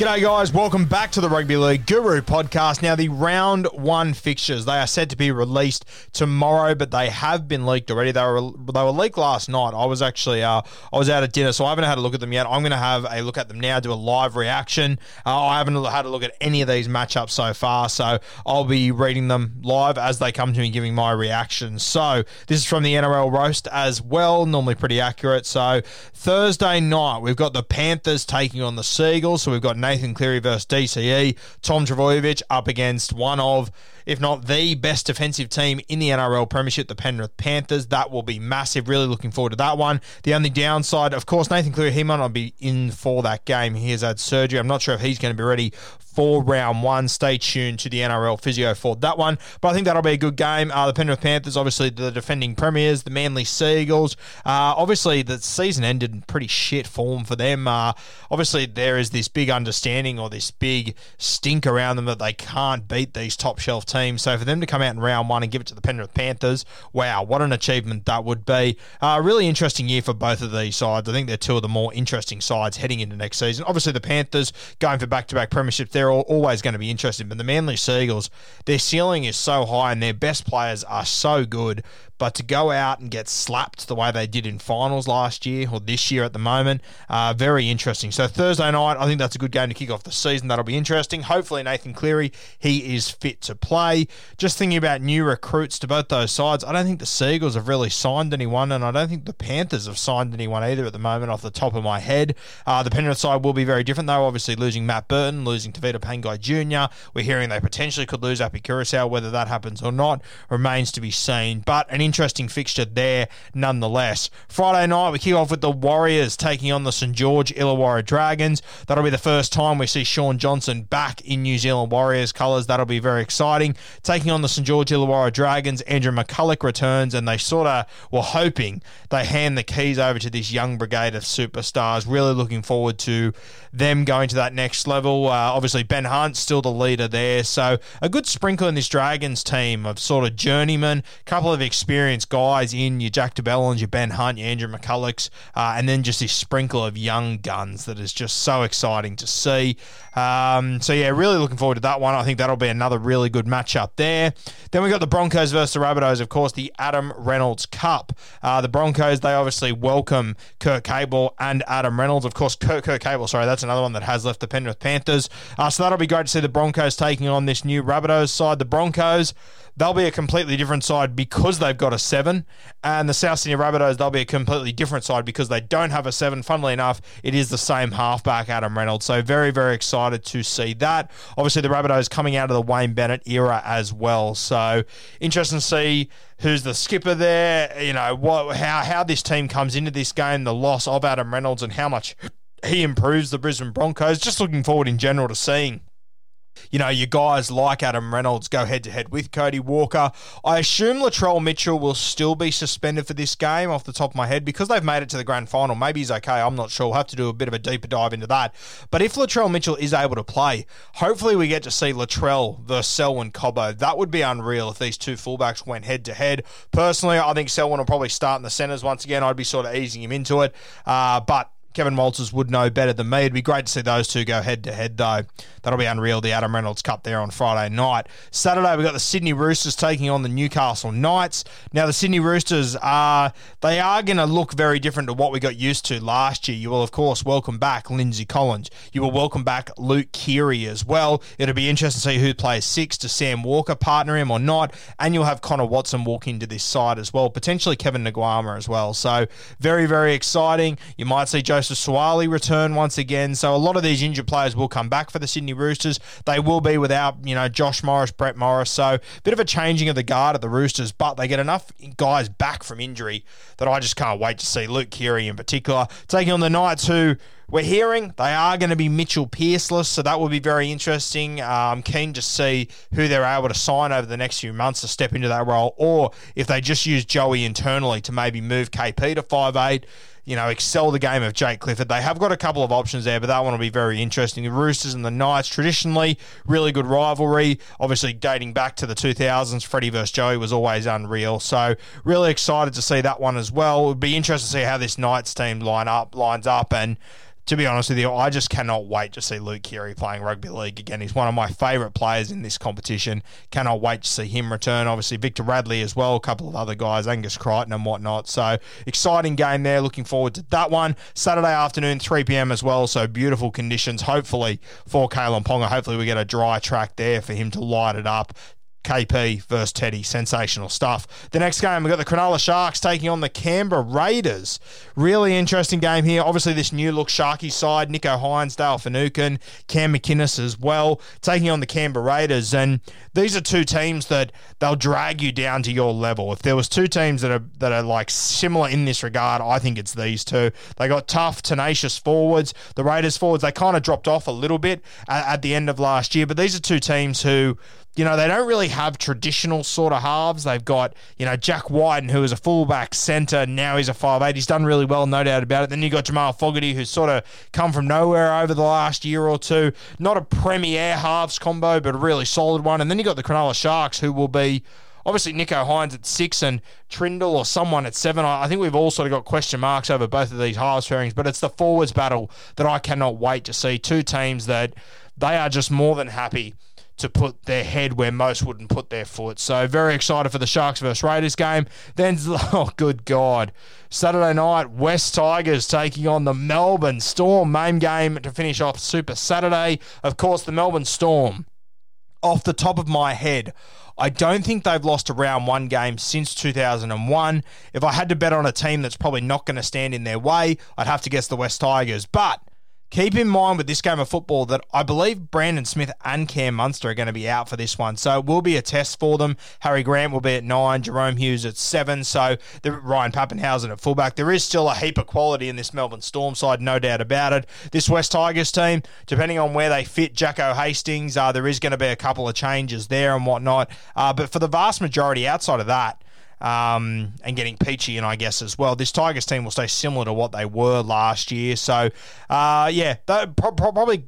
G'day, guys. Welcome back to the Rugby League Guru podcast. Now, the round one fixtures, they are said to be released tomorrow, but they have been leaked already. They were they were leaked last night. I was actually uh, I was out at dinner, so I haven't had a look at them yet. I'm going to have a look at them now, do a live reaction. Uh, I haven't had a look at any of these matchups so far, so I'll be reading them live as they come to me, giving my reactions. So this is from the NRL roast as well, normally pretty accurate. So Thursday night, we've got the Panthers taking on the Sea Eagles. So we've got Nathan Cleary versus DCE, Tom Trbojevic up against one of, if not the best defensive team in the NRL Premiership, the Penrith Panthers. That will be massive. Really looking forward to that one. The only downside, of course, Nathan Cleary, he might not be in for that game. He has had surgery. I'm not sure if he's going to be ready for round one. Stay tuned to the NRL physio for that one. But I think that'll be a good game. Uh, the Penrith Panthers, obviously the defending premiers, the Manly Sea Eagles. Uh, obviously, the season ended in pretty shit form for them. Uh, obviously, there is this big understanding or this big stink around them that they can't beat these top shelf teams. So for them to come out in round one and give it to the Penrith Panthers, wow, what an achievement that would be. Uh, really interesting year for both of these sides. I think they're two of the more interesting sides heading into next season. Obviously, the Panthers going for back to back premierships, they're always going to be interesting. But the Manly Sea Eagles, their ceiling is so high and their best players are so good. But to go out and get slapped the way they did in finals last year or this year at the moment, uh, very interesting. So Thursday night, I think that's a good game to kick off the season. That'll be interesting. Hopefully, Nathan Cleary, he is fit to play. Just thinking about new recruits to both those sides, I don't think the Sea Eagles have really signed anyone, and I don't think the Panthers have signed anyone either at the moment off the top of my head. Uh, the Penrith side will be very different, though. Obviously, losing Matt Burton, losing Tevita Pangai Jr. We're hearing they potentially could lose Api Koroisau. Whether that happens or not remains to be seen. But an interesting fixture there nonetheless. Friday night, we kick off with the Warriors taking on the St George Illawarra Dragons. That'll be the first time we see Shaun Johnson back in New Zealand Warriors colours. That'll be very exciting. Taking on the St George Illawarra Dragons, Andrew McCullough returns, and they sort of were hoping they hand the keys over to this young brigade of superstars. Really looking forward to them going to that next level. Uh, obviously, Ben Hunt's still the leader there, so a good sprinkle in this Dragons team of sort of journeymen, couple of experienced guys in your Jack de Belins, your Ben Hunt, your Andrew McCulloughs, uh, and then just this sprinkle of young guns that is just so exciting to see. Um, so yeah, really looking forward to that one. I think that'll be another really good matchup there. Then we got the Broncos versus the Rabbitohs, of course, the Adam Reynolds Cup. Uh, the Broncos they obviously welcome Kurt Capewell and Adam Reynolds. Of course, Kurt, Kurt Capewell, sorry, that's another one that has left the Penrith Panthers. Uh, so that'll be great to see the Broncos taking on this new Rabbitohs side. The Broncos they'll be a completely different side because they've got a seven. And the South Sydney Rabbitohs, they'll be a completely different side because they don't have a seven. Funnily enough, it is the same halfback, Adam Reynolds. So very, very excited to see that. Obviously, the Rabbitohs coming out of the Wayne Bennett era as well. So interesting to see who's the skipper there. You know what, how how this team comes into this game, the loss of Adam Reynolds, and how much he improves the Brisbane Broncos. Just looking forward in general to seeing you know, your guys like Adam Reynolds go head to head with Cody Walker. I assume Latrell Mitchell will still be suspended for this game off the top of my head because they've made it to the grand final. Maybe he's okay. I'm not sure. We'll have to do a bit of a deeper dive into that. But if Latrell Mitchell is able to play, hopefully we get to see Latrell versus Selwyn Cobbo. That would be unreal if these two fullbacks went head to head. Personally, I think Selwyn will probably start in the centres once again. I'd be sort of easing him into it. Uh, but Kevin Walters would know better than me. It'd be great to see those two go head to head, though. That'll be unreal. The Adam Reynolds Cup there on Friday night. Saturday, we've got the Sydney Roosters taking on the Newcastle Knights. Now, the Sydney Roosters are they are going to look very different to what we got used to last year. You will, of course, welcome back Lindsay Collins. You will welcome back Luke Keary as well. It'll be interesting to see who plays six. Does Sam Walker partner him or not? And you'll have Connor Watson walk into this side as well. Potentially Kevin Naiqama as well. So very, very exciting. You might see Joe Joseph Suaalii return once again. So a lot of these injured players will come back for the Sydney Roosters. They will be without, you know, Josh Morris, Brett Morris. So a bit of a changing of the guard at the Roosters, but they get enough guys back from injury that I just can't wait to see. Luke Keary in particular taking on the Knights who we're hearing they are going to be Mitchell Pearceless, so that will be very interesting. I'm um, keen to see who they're able to sign over the next few months to step into that role, or if they just use Joey internally to maybe move KP to five eight you know, excel the game of Jake Clifford. They have got a couple of options there, but that one will be very interesting. The Roosters and the Knights, traditionally, really good rivalry. Obviously, dating back to the 2000s, Freddie versus Joey was always unreal. So, really excited to see that one as well. It would be interesting to see how this Knights team line up, lines up, and to be honest with you, I just cannot wait to see Luke Keary playing rugby league again. He's one of my favourite players in this competition. Cannot wait to see him return. Obviously, Victor Radley as well, a couple of other guys, Angus Crichton and whatnot. So, exciting game there. Looking forward to that one. Saturday afternoon, 3 p.m. as well. So, beautiful conditions, hopefully, for Kalyn Ponga. Hopefully, we get a dry track there for him to light it up. KP versus Teddy. Sensational stuff. The next game, we've got the Cronulla Sharks taking on the Canberra Raiders. Really interesting game here. Obviously, this new look Sharky side, Nicho Hynes, Dale Finucane, Cam McInnes as well, taking on the Canberra Raiders. And these are two teams that they'll drag you down to your level. If there was two teams that are that are like similar in this regard, I think it's these two. They got tough, tenacious forwards. The Raiders forwards, they kind of dropped off a little bit at, at the end of last year, but these are two teams who you know, they don't really have traditional sort of halves. They've got, you know, Jack Wighton, who is a fullback centre. Now he's a five eight. He's done really well, no doubt about it. Then you've got Jamal Fogarty, who's sort of come from nowhere over the last year or two. Not a premier halves combo, but a really solid one. And then you've got the Cronulla Sharks, who will be obviously Nicho Hynes at six and Trindall or someone at seven. I think we've all sort of got question marks over both of these halves pairings, but it's the forwards battle that I cannot wait to see. Two teams that they are just more than happy to put their head where most wouldn't put their foot. So very excited for the Sharks versus Raiders game. Then, oh good God, Saturday night, West Tigers taking on the Melbourne Storm. Main game to finish off Super Saturday. Of course, the Melbourne Storm. Off the top of my head, I don't think they've lost a round one game since 2001. If I had to bet on a team that's probably not going to stand in their way, I'd have to guess the West Tigers. But Keep in mind with this game of football that I believe Brandon Smith and Cam Munster are going to be out for this one. So it will be a test for them. Harry Grant will be at nine, Jahrome Hughes at seven. So the, Ryan Papenhuyzen at fullback. There is still a heap of quality in this Melbourne Storm side, no doubt about it. This West Tigers team, depending on where they fit Jacko Hastings, uh, there is going to be a couple of changes there and whatnot. Uh, but for the vast majority outside of that, um, and getting peachy and I guess as well. This Tigers team will stay similar to what they were last year. So, uh, yeah, that pro- probably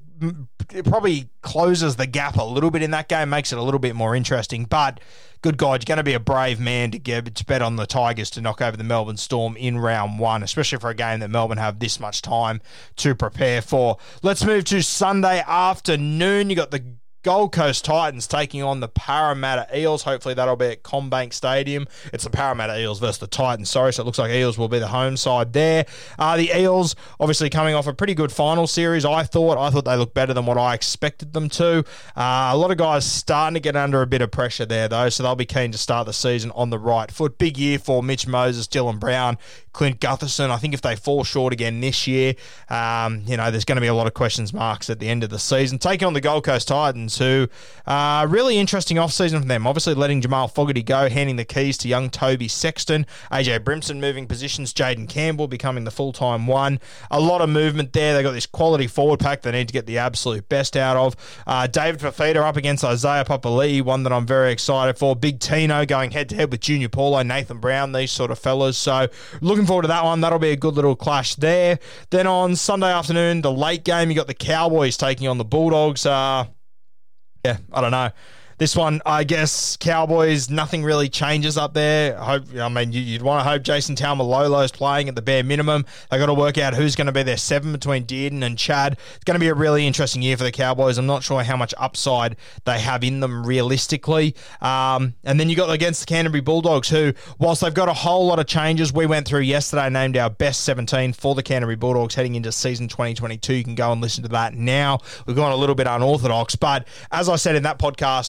it probably closes the gap a little bit in that game, makes it a little bit more interesting. But good God, you're going to be a brave man to get to bet on the Tigers to knock over the Melbourne Storm in round one, especially for a game that Melbourne have this much time to prepare for. Let's move to Sunday afternoon. You got the Gold Coast Titans taking on the Parramatta Eels. Hopefully that'll be at CommBank Stadium. It's the Parramatta Eels versus the Titans. Sorry, so it looks like Eels will be the home side there. Uh, the Eels obviously coming off a pretty good final series. I thought I thought they looked better than what I expected them to. Uh, a lot of guys starting to get under a bit of pressure there though, so they'll be keen to start the season on the right foot. Big year for Mitch Moses, Dylan Brown, Clint Gutherson. I think if they fall short again this year, um, you know, there's going to be a lot of questions marks at the end of the season. Taking on the Gold Coast Titans, who uh, really interesting offseason for them. Obviously, letting Jamal Fogarty go, handing the keys to young Toby Sexton, AJ Brimson moving positions, Jayden Campbell becoming the full time one. A lot of movement there. They got this quality forward pack they need to get the absolute best out of. Uh, David Fifita up against Isaiah Papali'i, one that I'm very excited for. Big Tino going head to head with Junior Paulo, Nathan Brown, these sort of fellas. So looking forward to that one. That'll be a good little clash there. Then on Sunday afternoon, the late game, you got the Cowboys taking on the Bulldogs. Uh, yeah, I don't know. This one, I guess, Cowboys, nothing really changes up there. I hope, I mean, you'd want to hope Jason Taumalolo is playing at the bare minimum. They got to work out who's going to be their seven between Dearden and Chad. It's going to be a really interesting year for the Cowboys. I'm not sure how much upside they have in them realistically. Um, and then you got against the Canterbury Bulldogs, who, whilst they've got a whole lot of changes, we went through yesterday, named our best 17 for the Canterbury Bulldogs heading into season 2022. You can go and listen to that now. We've gone a little bit unorthodox, but as I said in that podcast,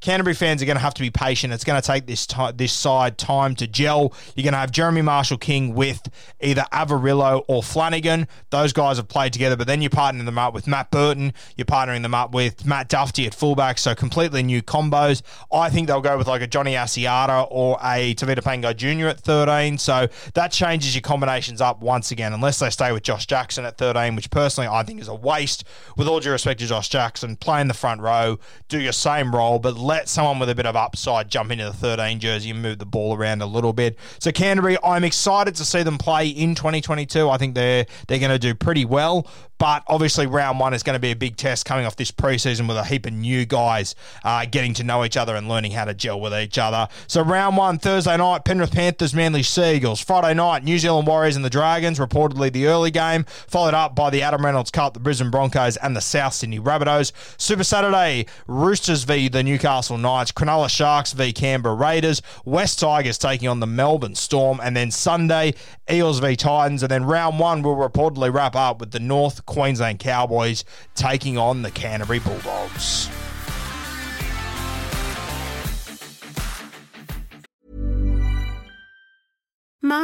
Canterbury fans are going to have to be patient. It's going to take this this side time to gel. You're going to have Jeremy Marshall King with either Averillo or Flanagan. Those guys have played together, but then you're partnering them up with Matt Burton. You're partnering them up with Matt Duffy at fullback, so completely new combos. I think they'll go with like a Johnny Asiata or a Tevita Pangai Jr. at 13. So that changes your combinations up once again, unless they stay with Josh Jackson at 13, which personally I think is a waste. With all due respect to Josh Jackson, play in the front row, do your same role, but let someone with a bit of upside jump into the 13 jersey and move the ball around a little bit. So Canterbury, I'm excited to see them play in 2022. I think they're they're going to do pretty well. But obviously, round one is going to be a big test coming off this preseason with a heap of new guys uh, getting to know each other and learning how to gel with each other. So, round one, Thursday night, Penrith Panthers, Manly Sea Eagles. Friday night, New Zealand Warriors and the Dragons, reportedly the early game, followed up by the Adam Reynolds Cup, the Brisbane Broncos, and the South Sydney Rabbitohs. Super Saturday, Roosters v the Newcastle Knights, Cronulla Sharks v Canberra Raiders, West Tigers taking on the Melbourne Storm, and then Sunday, Eels v Titans, and then round one will reportedly wrap up with the North Queensland Cowboys taking on the Canterbury Bulldogs.